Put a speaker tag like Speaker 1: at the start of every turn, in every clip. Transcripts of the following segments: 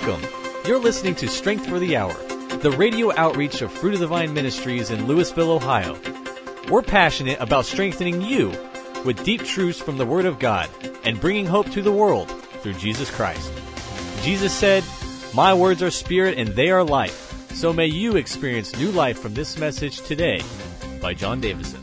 Speaker 1: Welcome. You're listening to Strength for the Hour, the radio outreach of Fruit of the Vine Ministries in Louisville, Ohio. We're passionate about strengthening you with deep truths from the Word of God and bringing hope to the world through Jesus Christ. Jesus said, My words are spirit and they are life. So may you experience new life from this message today by John Davison.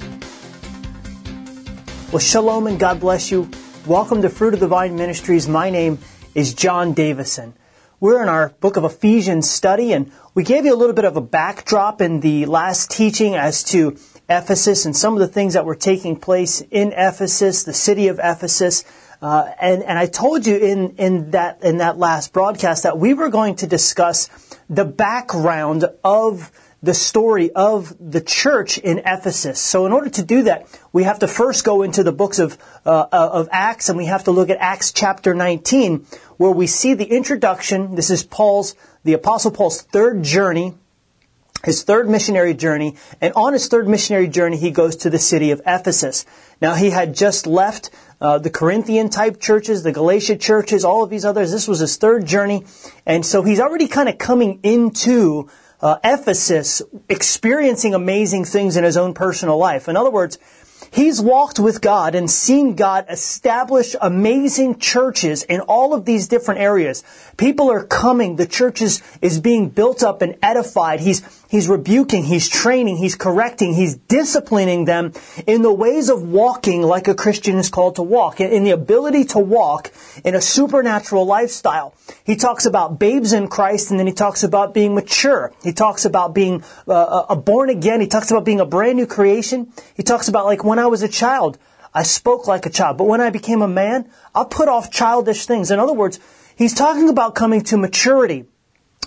Speaker 2: Well, shalom and God bless you. Welcome to Fruit of the Vine Ministries. My name is John Davison. We're in our book of Ephesians study, and we gave you a little bit of a backdrop in the last teaching as to Ephesus and some of the things that were taking place in Ephesus, the city of Ephesus. Uh, and, and I told you in, in that in that last broadcast that we were going to discuss the background of the story of the church in Ephesus. So in order to do that, we have to first go into the books of, uh, of Acts and we have to look at Acts chapter 19 where we see the introduction. This is Paul's, the apostle Paul's third journey, his third missionary journey. And on his third missionary journey, he goes to the city of Ephesus. Now he had just left uh, the Corinthian type churches, the Galatia churches, all of these others. This was his third journey. And so he's already kind of coming into uh, Ephesus experiencing amazing things in his own personal life. In other words, He's walked with God and seen God establish amazing churches in all of these different areas. People are coming. The church is, is being built up and edified. He's, he's rebuking, he's training, he's correcting, he's disciplining them in the ways of walking like a Christian is called to walk, in the ability to walk in a supernatural lifestyle. He talks about babes in Christ and then he talks about being mature. He talks about being uh, a born again. He talks about being a brand new creation. He talks about like when I was a child, I spoke like a child, but when I became a man, I put off childish things. In other words, he's talking about coming to maturity.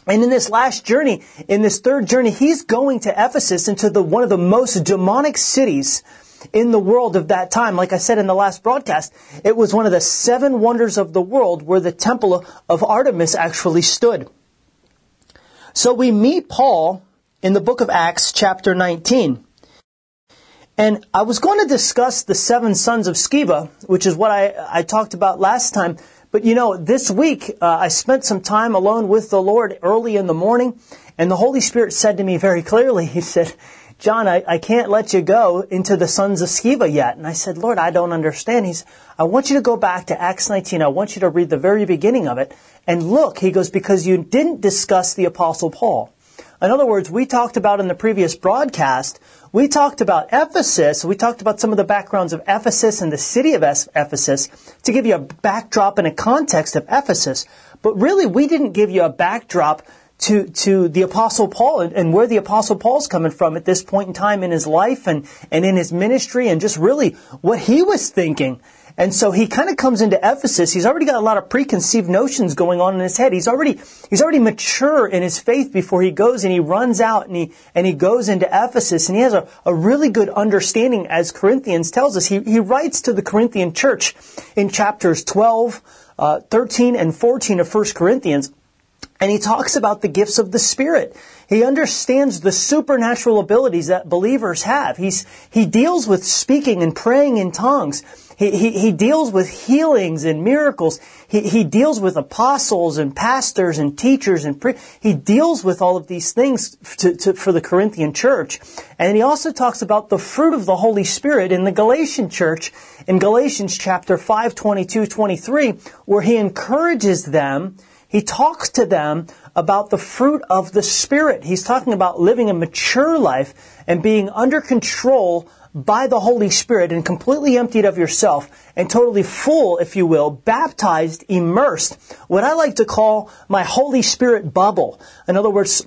Speaker 2: And in this last journey, in this third journey, he's going to Ephesus into the, one of the most demonic cities in the world of that time. Like I said in the last broadcast, it was one of the seven wonders of the world where the temple of Artemis actually stood. So we meet Paul in the book of Acts chapter 19. And I was going to discuss the seven sons of Sceva, which is what I, I talked about last time. But you know, this week uh, I spent some time alone with the Lord early in the morning, and the Holy Spirit said to me very clearly, He said, John, I, I can't let you go into the sons of Sceva yet. And I said, Lord, I don't understand. He's, I want you to go back to Acts 19. I want you to read the very beginning of it. And look, he goes, because you didn't discuss the apostle Paul. In other words, we talked about in the previous broadcast, we talked about Ephesus, we talked about some of the backgrounds of Ephesus and the city of Ephesus to give you a backdrop and a context of Ephesus. But really, we didn't give you a backdrop to, to the apostle Paul and, and where the apostle Paul's coming from at this point in time in his life and, and in his ministry and just really what he was thinking. And so he kind of comes into Ephesus. He's already got a lot of preconceived notions going on in his head. He's already, he's already mature in his faith before he goes and he runs out and he, and he goes into Ephesus and he has a, a really good understanding as Corinthians tells us. He, he writes to the Corinthian church in chapters 12, uh, 13 and 14 of 1 Corinthians. And he talks about the gifts of the Spirit. He understands the supernatural abilities that believers have. He's, he deals with speaking and praying in tongues. He, he, deals with healings and miracles. He, he deals with apostles and pastors and teachers and pre- he deals with all of these things to, to, for the Corinthian church. And he also talks about the fruit of the Holy Spirit in the Galatian church in Galatians chapter 5, 22, 23, where he encourages them he talks to them about the fruit of the Spirit. He's talking about living a mature life and being under control by the Holy Spirit and completely emptied of yourself and totally full, if you will, baptized, immersed, what I like to call my Holy Spirit bubble. In other words,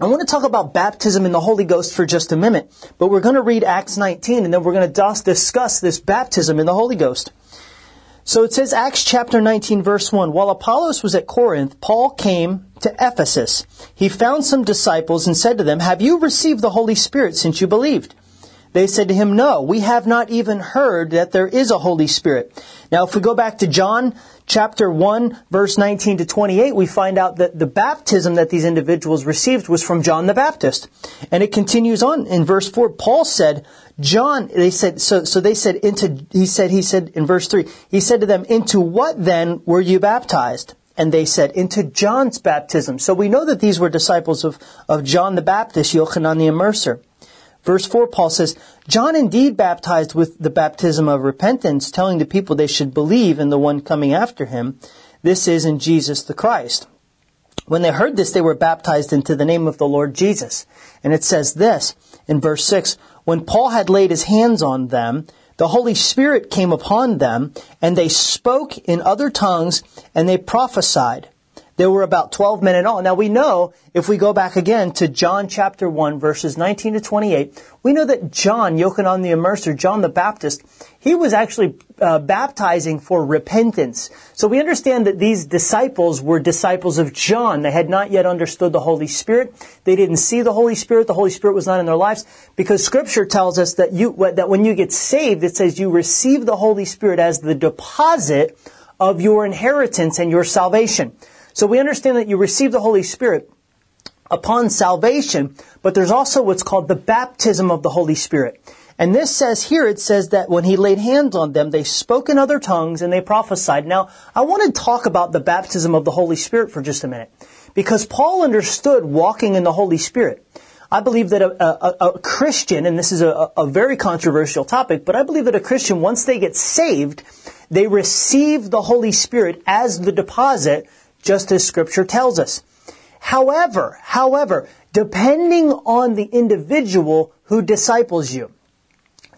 Speaker 2: I want to talk about baptism in the Holy Ghost for just a minute, but we're going to read Acts 19 and then we're going to discuss this baptism in the Holy Ghost. So it says, Acts chapter 19 verse 1, While Apollos was at Corinth, Paul came to Ephesus. He found some disciples and said to them, Have you received the Holy Spirit since you believed? They said to him, No, we have not even heard that there is a Holy Spirit. Now, if we go back to John chapter 1, verse 19 to 28, we find out that the baptism that these individuals received was from John the Baptist. And it continues on in verse 4. Paul said, John, they said, so, so they said into, he said, he said in verse 3, he said to them, into what then were you baptized? And they said, Into John's baptism. So we know that these were disciples of, of John the Baptist, Yochanan the Immerser. Verse 4, Paul says, John indeed baptized with the baptism of repentance, telling the people they should believe in the one coming after him. This is in Jesus the Christ. When they heard this, they were baptized into the name of the Lord Jesus. And it says this in verse 6 When Paul had laid his hands on them, the Holy Spirit came upon them, and they spoke in other tongues, and they prophesied. There were about 12 men in all. Now we know, if we go back again to John chapter 1, verses 19 to 28, we know that John, Yochanan the Immerser, John the Baptist, he was actually uh, baptizing for repentance. So we understand that these disciples were disciples of John. They had not yet understood the Holy Spirit. They didn't see the Holy Spirit. The Holy Spirit was not in their lives because Scripture tells us that you that when you get saved, it says you receive the Holy Spirit as the deposit of your inheritance and your salvation. So we understand that you receive the Holy Spirit upon salvation, but there's also what's called the baptism of the Holy Spirit. And this says here, it says that when he laid hands on them, they spoke in other tongues and they prophesied. Now, I want to talk about the baptism of the Holy Spirit for just a minute. Because Paul understood walking in the Holy Spirit. I believe that a, a, a Christian, and this is a, a very controversial topic, but I believe that a Christian, once they get saved, they receive the Holy Spirit as the deposit just as scripture tells us. However, however, depending on the individual who disciples you,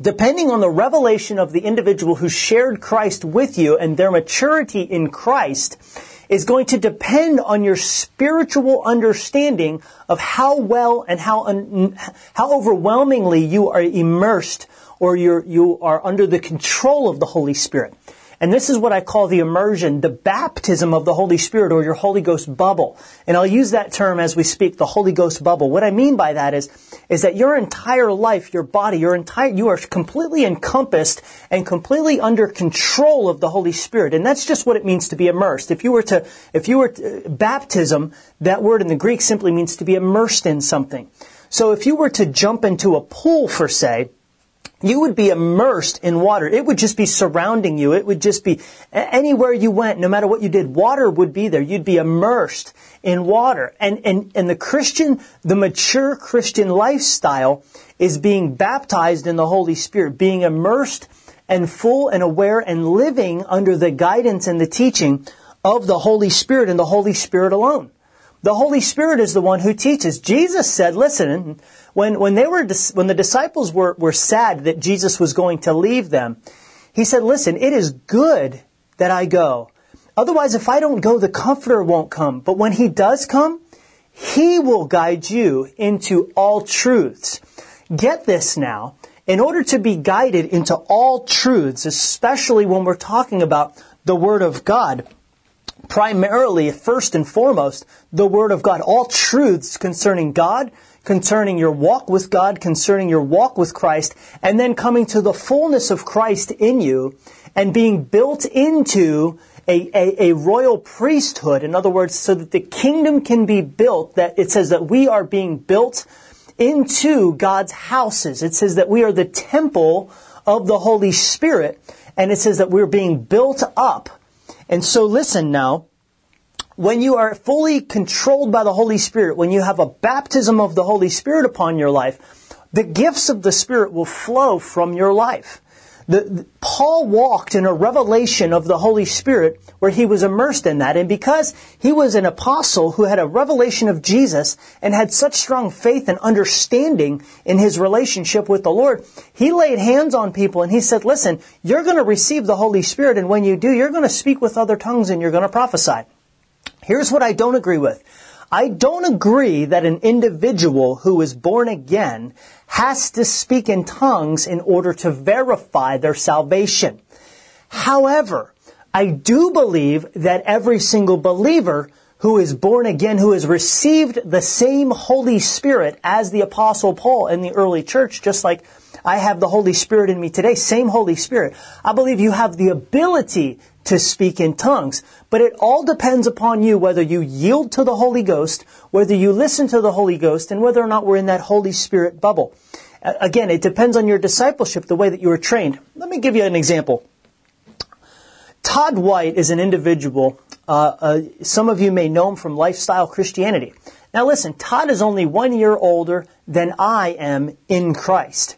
Speaker 2: depending on the revelation of the individual who shared Christ with you and their maturity in Christ, is going to depend on your spiritual understanding of how well and how un- how overwhelmingly you are immersed or you're, you are under the control of the Holy Spirit. And this is what I call the immersion, the baptism of the Holy Spirit or your Holy Ghost bubble. And I'll use that term as we speak, the Holy Ghost bubble. What I mean by that is, is that your entire life, your body, your entire, you are completely encompassed and completely under control of the Holy Spirit. And that's just what it means to be immersed. If you were to, if you were to, uh, baptism, that word in the Greek simply means to be immersed in something. So if you were to jump into a pool, for say, you would be immersed in water. It would just be surrounding you. It would just be anywhere you went, no matter what you did, water would be there. You'd be immersed in water. And, and, and the Christian, the mature Christian lifestyle is being baptized in the Holy Spirit, being immersed and full and aware and living under the guidance and the teaching of the Holy Spirit and the Holy Spirit alone. The Holy Spirit is the one who teaches. Jesus said, listen, when, when they were, when the disciples were, were sad that Jesus was going to leave them, he said, listen, it is good that I go. Otherwise, if I don't go, the comforter won't come. But when he does come, he will guide you into all truths. Get this now. In order to be guided into all truths, especially when we're talking about the Word of God, primarily, first and foremost, the Word of God, all truths concerning God, concerning your walk with God, concerning your walk with Christ, and then coming to the fullness of Christ in you and being built into a, a, a, royal priesthood. In other words, so that the kingdom can be built, that it says that we are being built into God's houses. It says that we are the temple of the Holy Spirit, and it says that we're being built up. And so listen now, when you are fully controlled by the Holy Spirit, when you have a baptism of the Holy Spirit upon your life, the gifts of the Spirit will flow from your life. The, the, Paul walked in a revelation of the Holy Spirit where he was immersed in that. And because he was an apostle who had a revelation of Jesus and had such strong faith and understanding in his relationship with the Lord, he laid hands on people and he said, listen, you're going to receive the Holy Spirit. And when you do, you're going to speak with other tongues and you're going to prophesy. Here's what I don't agree with. I don't agree that an individual who is born again has to speak in tongues in order to verify their salvation. However, I do believe that every single believer who is born again, who has received the same Holy Spirit as the Apostle Paul in the early church, just like I have the Holy Spirit in me today, same Holy Spirit. I believe you have the ability to speak in tongues. But it all depends upon you whether you yield to the Holy Ghost, whether you listen to the Holy Ghost, and whether or not we're in that Holy Spirit bubble. Again, it depends on your discipleship, the way that you were trained. Let me give you an example. Todd White is an individual Uh, uh, some of you may know him from Lifestyle Christianity. Now listen, Todd is only one year older than I am in Christ.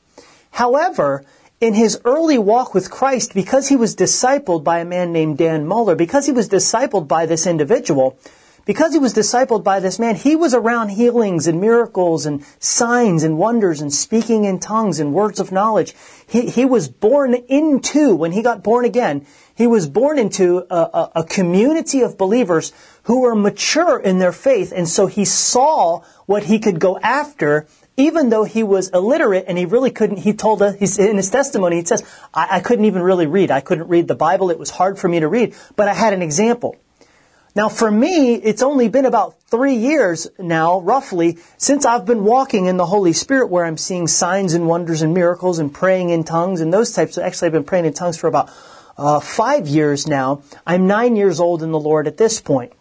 Speaker 2: However, in his early walk with Christ, because he was discipled by a man named Dan Mohler, because he was discipled by this individual, because he was discipled by this man, he was around healings and miracles and signs and wonders and speaking in tongues and words of knowledge. He, he was born into, when he got born again, he was born into a, a, a community of believers who were mature in their faith. And so he saw what he could go after even though he was illiterate and he really couldn't, he told us, in his testimony, he says, I, I, couldn't even really read. I couldn't read the Bible. It was hard for me to read, but I had an example. Now for me, it's only been about three years now, roughly, since I've been walking in the Holy Spirit where I'm seeing signs and wonders and miracles and praying in tongues and those types. Actually, I've been praying in tongues for about uh, five years now. I'm nine years old in the Lord at this point.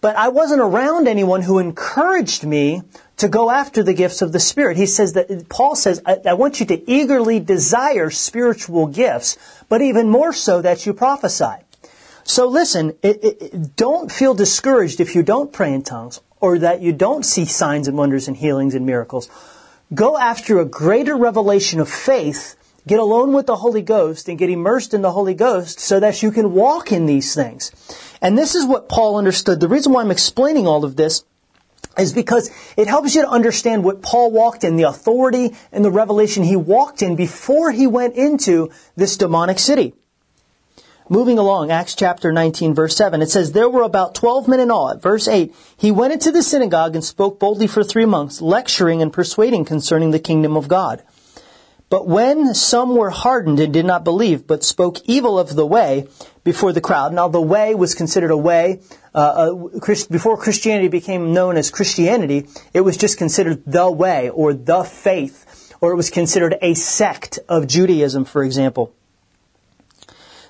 Speaker 2: But I wasn't around anyone who encouraged me to go after the gifts of the Spirit. He says that, Paul says, I, I want you to eagerly desire spiritual gifts, but even more so that you prophesy. So listen, it, it, don't feel discouraged if you don't pray in tongues or that you don't see signs and wonders and healings and miracles. Go after a greater revelation of faith, get alone with the Holy Ghost and get immersed in the Holy Ghost so that you can walk in these things. And this is what Paul understood. The reason why I'm explaining all of this is because it helps you to understand what Paul walked in, the authority and the revelation he walked in before he went into this demonic city. Moving along, Acts chapter 19 verse 7, it says, There were about 12 men in all. At verse 8, he went into the synagogue and spoke boldly for three months, lecturing and persuading concerning the kingdom of God. But when some were hardened and did not believe, but spoke evil of the way before the crowd, now the way was considered a way, uh, before Christianity became known as Christianity, it was just considered the way or the faith, or it was considered a sect of Judaism, for example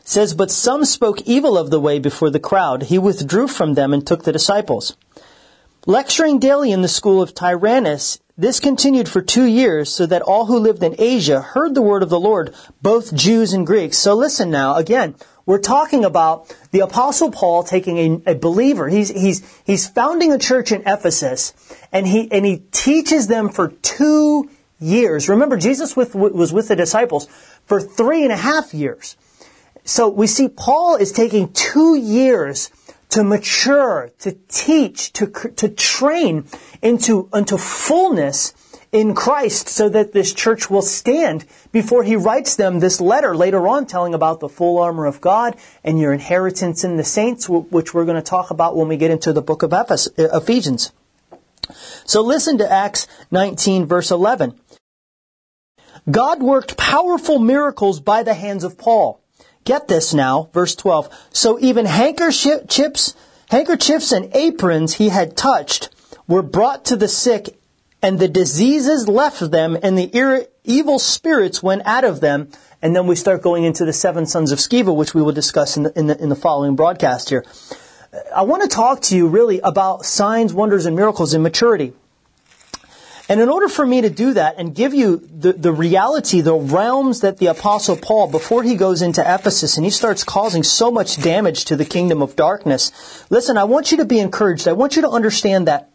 Speaker 2: says, But some spoke evil of the way before the crowd. He withdrew from them and took the disciples. Lecturing daily in the school of Tyrannus, this continued for two years, so that all who lived in Asia heard the word of the Lord, both Jews and Greeks. So listen now, again, we're talking about the apostle Paul taking a, a, believer. He's, he's, he's founding a church in Ephesus and he, and he teaches them for two years. Remember, Jesus with, was with the disciples for three and a half years. So we see Paul is taking two years to mature, to teach, to, to train into, into fullness in Christ so that this church will stand before he writes them this letter later on telling about the full armor of God and your inheritance in the saints, which we're going to talk about when we get into the book of uh, Ephesians. So listen to Acts 19 verse 11. God worked powerful miracles by the hands of Paul Get this now, verse 12. So even handkerchiefs, handkerchiefs and aprons he had touched were brought to the sick, and the diseases left them, and the evil spirits went out of them. And then we start going into the seven sons of Sceva, which we will discuss in the, in the, in the following broadcast here. I want to talk to you really about signs, wonders, and miracles in maturity. And in order for me to do that and give you the, the reality, the realms that the apostle Paul, before he goes into Ephesus and he starts causing so much damage to the kingdom of darkness, listen, I want you to be encouraged. I want you to understand that,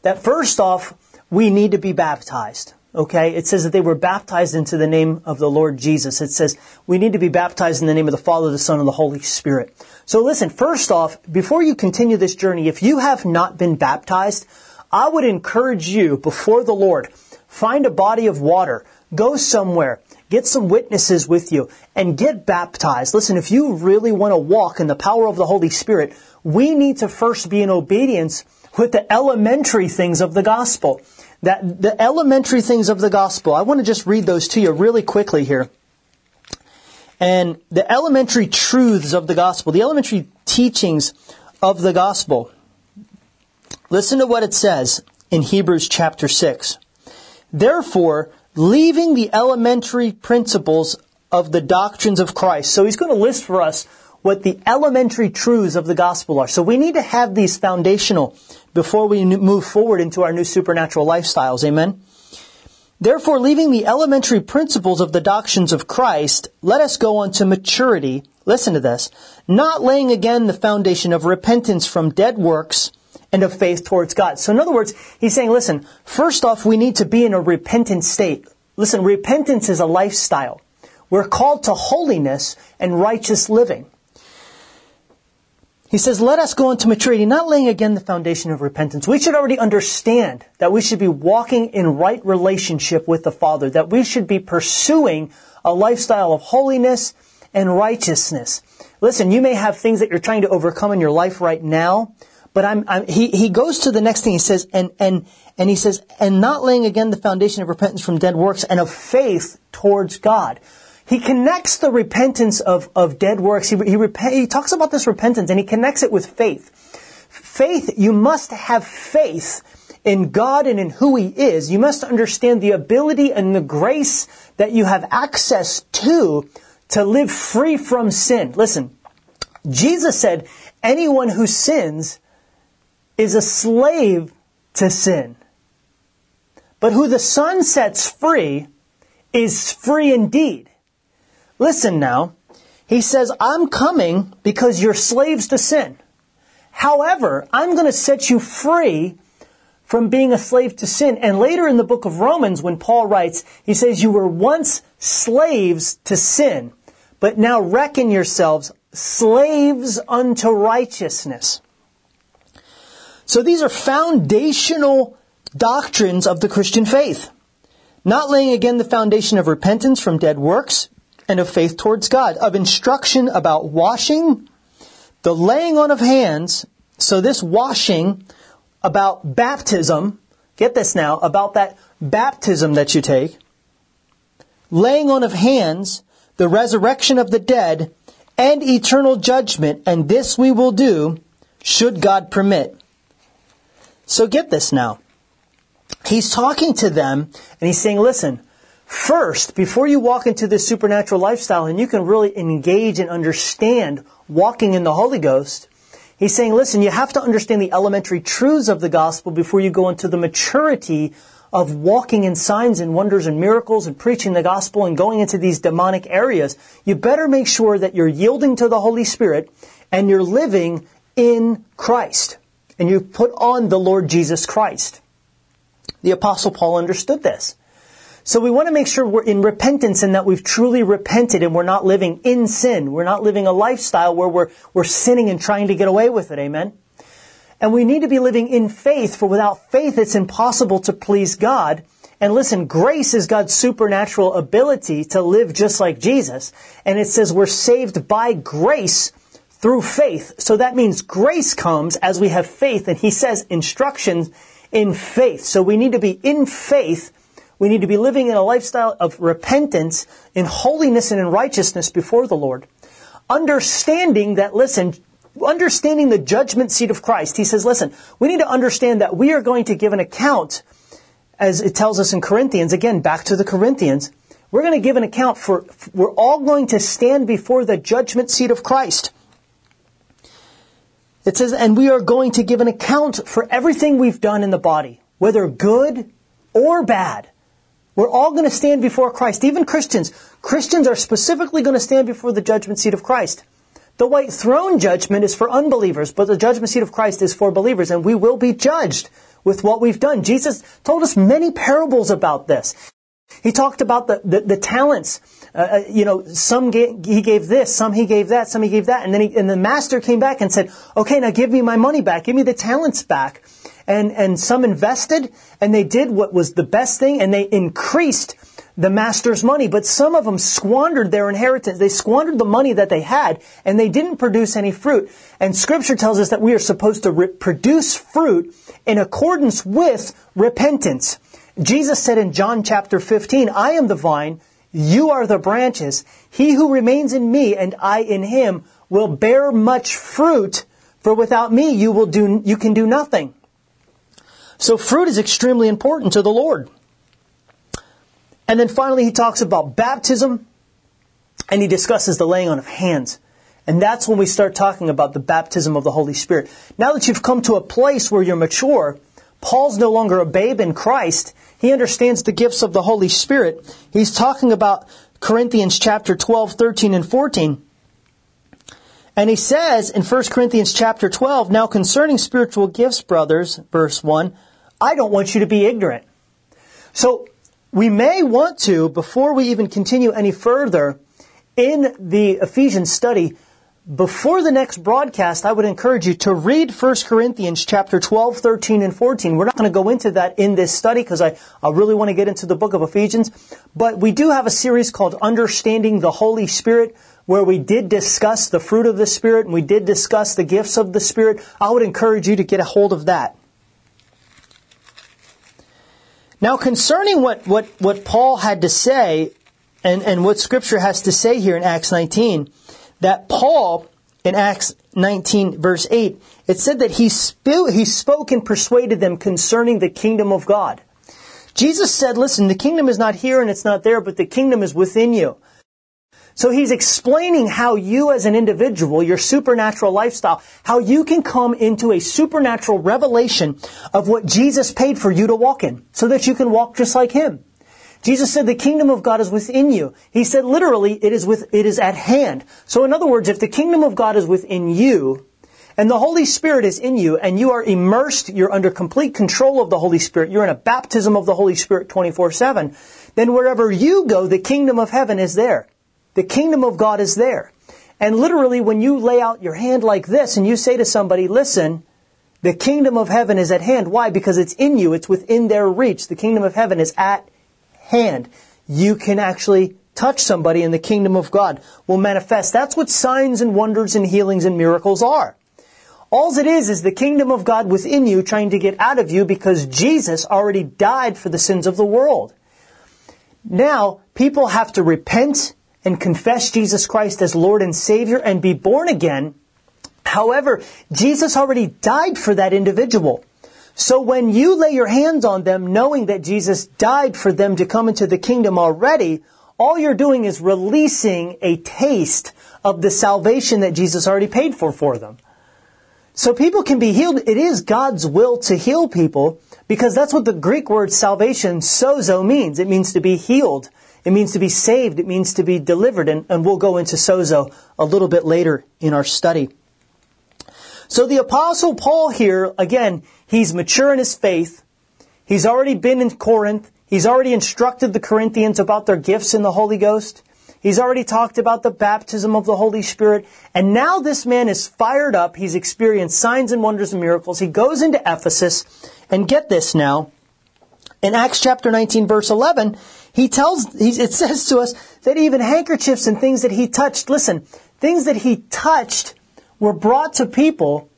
Speaker 2: that first off, we need to be baptized. Okay? It says that they were baptized into the name of the Lord Jesus. It says we need to be baptized in the name of the Father, the Son, and the Holy Spirit. So listen, first off, before you continue this journey, if you have not been baptized, I would encourage you before the Lord, find a body of water, go somewhere, get some witnesses with you, and get baptized. Listen, if you really want to walk in the power of the Holy Spirit, we need to first be in obedience with the elementary things of the gospel. That the elementary things of the gospel. I want to just read those to you really quickly here. And the elementary truths of the gospel, the elementary teachings of the gospel. Listen to what it says in Hebrews chapter 6. Therefore, leaving the elementary principles of the doctrines of Christ. So he's going to list for us what the elementary truths of the gospel are. So we need to have these foundational before we move forward into our new supernatural lifestyles. Amen. Therefore, leaving the elementary principles of the doctrines of Christ, let us go on to maturity, listen to this, not laying again the foundation of repentance from dead works and of faith towards God. So in other words, he's saying, listen, first off, we need to be in a repentant state. Listen, repentance is a lifestyle. We're called to holiness and righteous living. He says, let us go into maturity, not laying again the foundation of repentance. We should already understand that we should be walking in right relationship with the Father, that we should be pursuing a lifestyle of holiness and righteousness. Listen, you may have things that you're trying to overcome in your life right now, but I'm, I'm, he, he goes to the next thing. He says, and, and, and he says, and not laying again the foundation of repentance from dead works and of faith towards God he connects the repentance of, of dead works. He, he, he talks about this repentance and he connects it with faith. Faith, you must have faith in God and in who He is. You must understand the ability and the grace that you have access to to live free from sin. Listen, Jesus said, anyone who sins is a slave to sin. But who the Son sets free is free indeed. Listen now. He says, I'm coming because you're slaves to sin. However, I'm going to set you free from being a slave to sin. And later in the book of Romans, when Paul writes, he says, You were once slaves to sin, but now reckon yourselves slaves unto righteousness. So these are foundational doctrines of the Christian faith. Not laying again the foundation of repentance from dead works, and of faith towards God, of instruction about washing, the laying on of hands. So this washing about baptism, get this now, about that baptism that you take, laying on of hands, the resurrection of the dead, and eternal judgment, and this we will do, should God permit. So get this now. He's talking to them, and he's saying, listen, First, before you walk into this supernatural lifestyle and you can really engage and understand walking in the Holy Ghost, he's saying, listen, you have to understand the elementary truths of the gospel before you go into the maturity of walking in signs and wonders and miracles and preaching the gospel and going into these demonic areas. You better make sure that you're yielding to the Holy Spirit and you're living in Christ. And you put on the Lord Jesus Christ. The apostle Paul understood this. So we want to make sure we're in repentance and that we've truly repented and we're not living in sin. We're not living a lifestyle where we're, we're sinning and trying to get away with it. Amen. And we need to be living in faith, for without faith it's impossible to please God. And listen, grace is God's supernatural ability to live just like Jesus. And it says we're saved by grace through faith. So that means grace comes as we have faith. And he says instructions in faith. So we need to be in faith we need to be living in a lifestyle of repentance, in holiness and in righteousness before the Lord. Understanding that, listen, understanding the judgment seat of Christ. He says, listen, we need to understand that we are going to give an account, as it tells us in Corinthians, again, back to the Corinthians, we're going to give an account for, we're all going to stand before the judgment seat of Christ. It says, and we are going to give an account for everything we've done in the body, whether good or bad. We're all going to stand before Christ. Even Christians. Christians are specifically going to stand before the judgment seat of Christ. The white throne judgment is for unbelievers, but the judgment seat of Christ is for believers, and we will be judged with what we've done. Jesus told us many parables about this. He talked about the, the, the talents. Uh, uh you know, some gave, he gave this, some he gave that, some he gave that. And then he, and the master came back and said, okay, now give me my money back. Give me the talents back and, and some invested and they did what was the best thing and they increased the master's money, but some of them squandered their inheritance. They squandered the money that they had and they didn't produce any fruit. And scripture tells us that we are supposed to re- produce fruit in accordance with repentance. Jesus said in John chapter 15, I am the vine, you are the branches. He who remains in me and I in him will bear much fruit, for without me you will do, you can do nothing. So fruit is extremely important to the Lord. And then finally, he talks about baptism and he discusses the laying on of hands. And that's when we start talking about the baptism of the Holy Spirit. Now that you've come to a place where you're mature, Paul's no longer a babe in Christ. He understands the gifts of the Holy Spirit. He's talking about Corinthians chapter 12, 13, and 14. And he says in 1 Corinthians chapter 12, now concerning spiritual gifts, brothers, verse 1, I don't want you to be ignorant. So we may want to, before we even continue any further in the Ephesians study, before the next broadcast, I would encourage you to read 1 Corinthians chapter 12, 13, and 14. We're not going to go into that in this study because I, I really want to get into the book of Ephesians. But we do have a series called Understanding the Holy Spirit where we did discuss the fruit of the Spirit and we did discuss the gifts of the Spirit. I would encourage you to get a hold of that. Now, concerning what, what, what Paul had to say and, and what Scripture has to say here in Acts 19, that Paul, in Acts 19, verse 8, it said that he, sp- he spoke and persuaded them concerning the kingdom of God. Jesus said, listen, the kingdom is not here and it's not there, but the kingdom is within you. So he's explaining how you as an individual, your supernatural lifestyle, how you can come into a supernatural revelation of what Jesus paid for you to walk in, so that you can walk just like him. Jesus said the kingdom of God is within you. He said literally it is with, it is at hand. So in other words, if the kingdom of God is within you, and the Holy Spirit is in you, and you are immersed, you're under complete control of the Holy Spirit, you're in a baptism of the Holy Spirit 24-7, then wherever you go, the kingdom of heaven is there. The kingdom of God is there. And literally, when you lay out your hand like this and you say to somebody, listen, the kingdom of heaven is at hand. Why? Because it's in you. It's within their reach. The kingdom of heaven is at hand. You can actually touch somebody and the kingdom of God will manifest. That's what signs and wonders and healings and miracles are. All it is is the kingdom of God within you trying to get out of you because Jesus already died for the sins of the world. Now, people have to repent and confess Jesus Christ as Lord and Savior and be born again. However, Jesus already died for that individual. So when you lay your hands on them knowing that Jesus died for them to come into the kingdom already, all you're doing is releasing a taste of the salvation that Jesus already paid for for them. So people can be healed. It is God's will to heal people because that's what the Greek word salvation, sozo, means. It means to be healed. It means to be saved. It means to be delivered. And, and we'll go into sozo a little bit later in our study. So the apostle Paul here, again, he's mature in his faith. He's already been in Corinth. He's already instructed the Corinthians about their gifts in the Holy Ghost. He's already talked about the baptism of the Holy Spirit. And now this man is fired up. He's experienced signs and wonders and miracles. He goes into Ephesus. And get this now. In Acts chapter 19 verse 11, he tells, it says to us that even handkerchiefs and things that he touched, listen, things that he touched were brought to people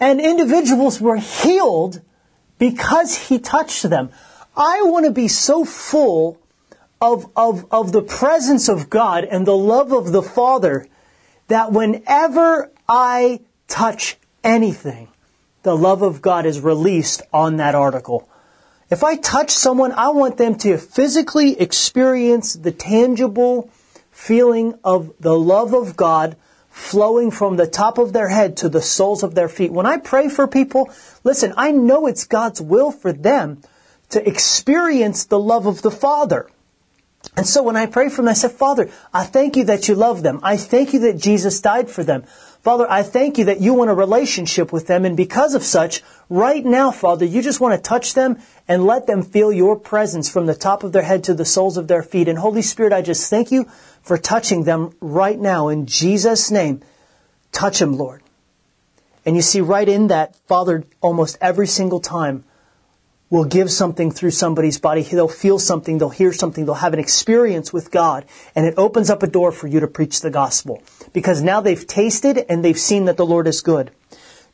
Speaker 2: and individuals were healed because he touched them. I want to be so full of, of, of the presence of God and the love of the Father that whenever I touch anything, the love of God is released on that article. If I touch someone, I want them to physically experience the tangible feeling of the love of God flowing from the top of their head to the soles of their feet. When I pray for people, listen, I know it's God's will for them to experience the love of the Father. And so when I pray for them, I say, Father, I thank you that you love them. I thank you that Jesus died for them. Father, I thank you that you want a relationship with them. And because of such, right now, Father, you just want to touch them and let them feel your presence from the top of their head to the soles of their feet. And Holy Spirit, I just thank you for touching them right now in Jesus' name. Touch them, Lord. And you see right in that, Father, almost every single time will give something through somebody's body. They'll feel something, they'll hear something, they'll have an experience with God, and it opens up a door for you to preach the gospel. Because now they've tasted and they've seen that the Lord is good.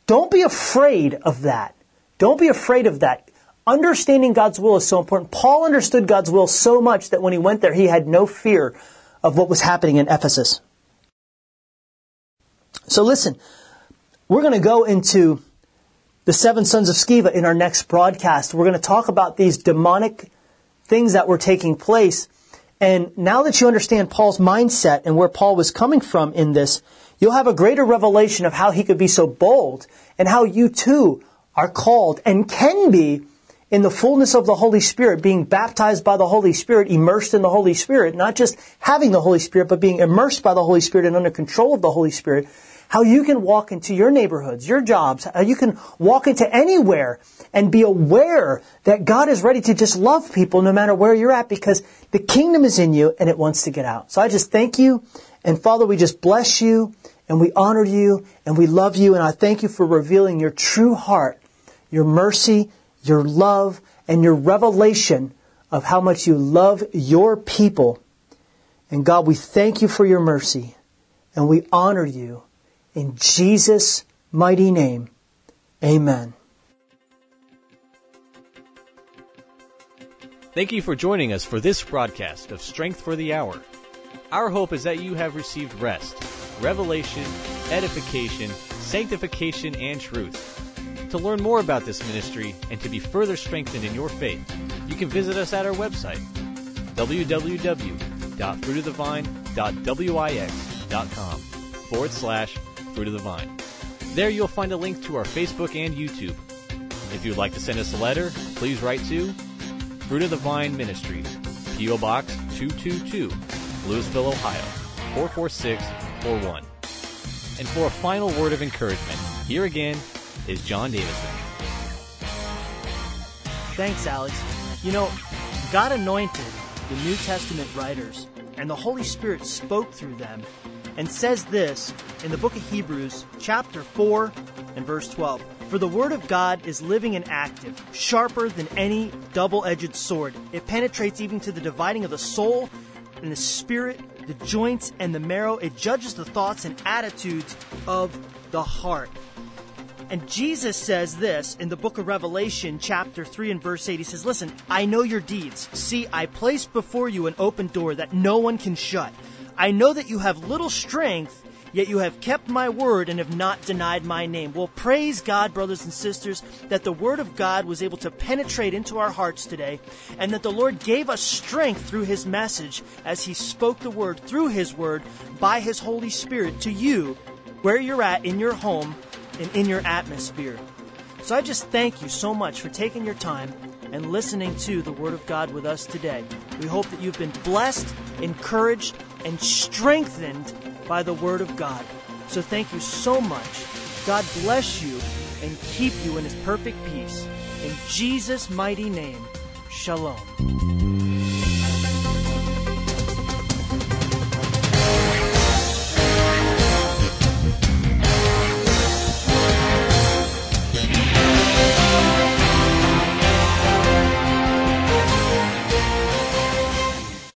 Speaker 2: Don't be afraid of that. Don't be afraid of that. Understanding God's will is so important. Paul understood God's will so much that when he went there, he had no fear of what was happening in Ephesus. So listen, we're going to go into the seven sons of Sceva in our next broadcast. We're going to talk about these demonic things that were taking place. And now that you understand Paul's mindset and where Paul was coming from in this, you'll have a greater revelation of how he could be so bold and how you too are called and can be in the fullness of the Holy Spirit, being baptized by the Holy Spirit, immersed in the Holy Spirit, not just having the Holy Spirit, but being immersed by the Holy Spirit and under control of the Holy Spirit, how you can walk into your neighborhoods, your jobs, how you can walk into anywhere and be aware that God is ready to just love people no matter where you're at because the kingdom is in you and it wants to get out. So I just thank you. And Father, we just bless you and we honor you and we love you. And I thank you for revealing your true heart, your mercy, your love, and your revelation of how much you love your people. And God, we thank you for your mercy and we honor you in Jesus' mighty name. Amen.
Speaker 1: Thank you for joining us for this broadcast of Strength for the Hour. Our hope is that you have received rest, revelation, edification, sanctification, and truth. To learn more about this ministry and to be further strengthened in your faith, you can visit us at our website, www.fruitofthevine.wix.com forward slash fruit of the vine. There you'll find a link to our Facebook and YouTube. If you'd like to send us a letter, please write to Fruit of the Vine Ministries, P.O. Box 222, Louisville, Ohio 44641. And for a final word of encouragement, here again is John Davison.
Speaker 2: Thanks, Alex. You know, God anointed the New Testament writers, and the Holy Spirit spoke through them, and says this in the book of Hebrews, chapter 4 and verse 12. For the word of God is living and active, sharper than any double edged sword. It penetrates even to the dividing of the soul and the spirit, the joints and the marrow. It judges the thoughts and attitudes of the heart. And Jesus says this in the book of Revelation, chapter 3 and verse 8. He says, Listen, I know your deeds. See, I place before you an open door that no one can shut. I know that you have little strength, yet you have kept my word and have not denied my name. Well, praise God, brothers and sisters, that the word of God was able to penetrate into our hearts today, and that the Lord gave us strength through his message as he spoke the word through his word by his Holy Spirit to you, where you're at in your home and in your atmosphere. So I just thank you so much for taking your time and listening to the Word of God with us today. We hope that you've been blessed, encouraged, and strengthened by the Word of God. So thank you so much. God bless you and keep you in His perfect peace. In Jesus' mighty name, Shalom.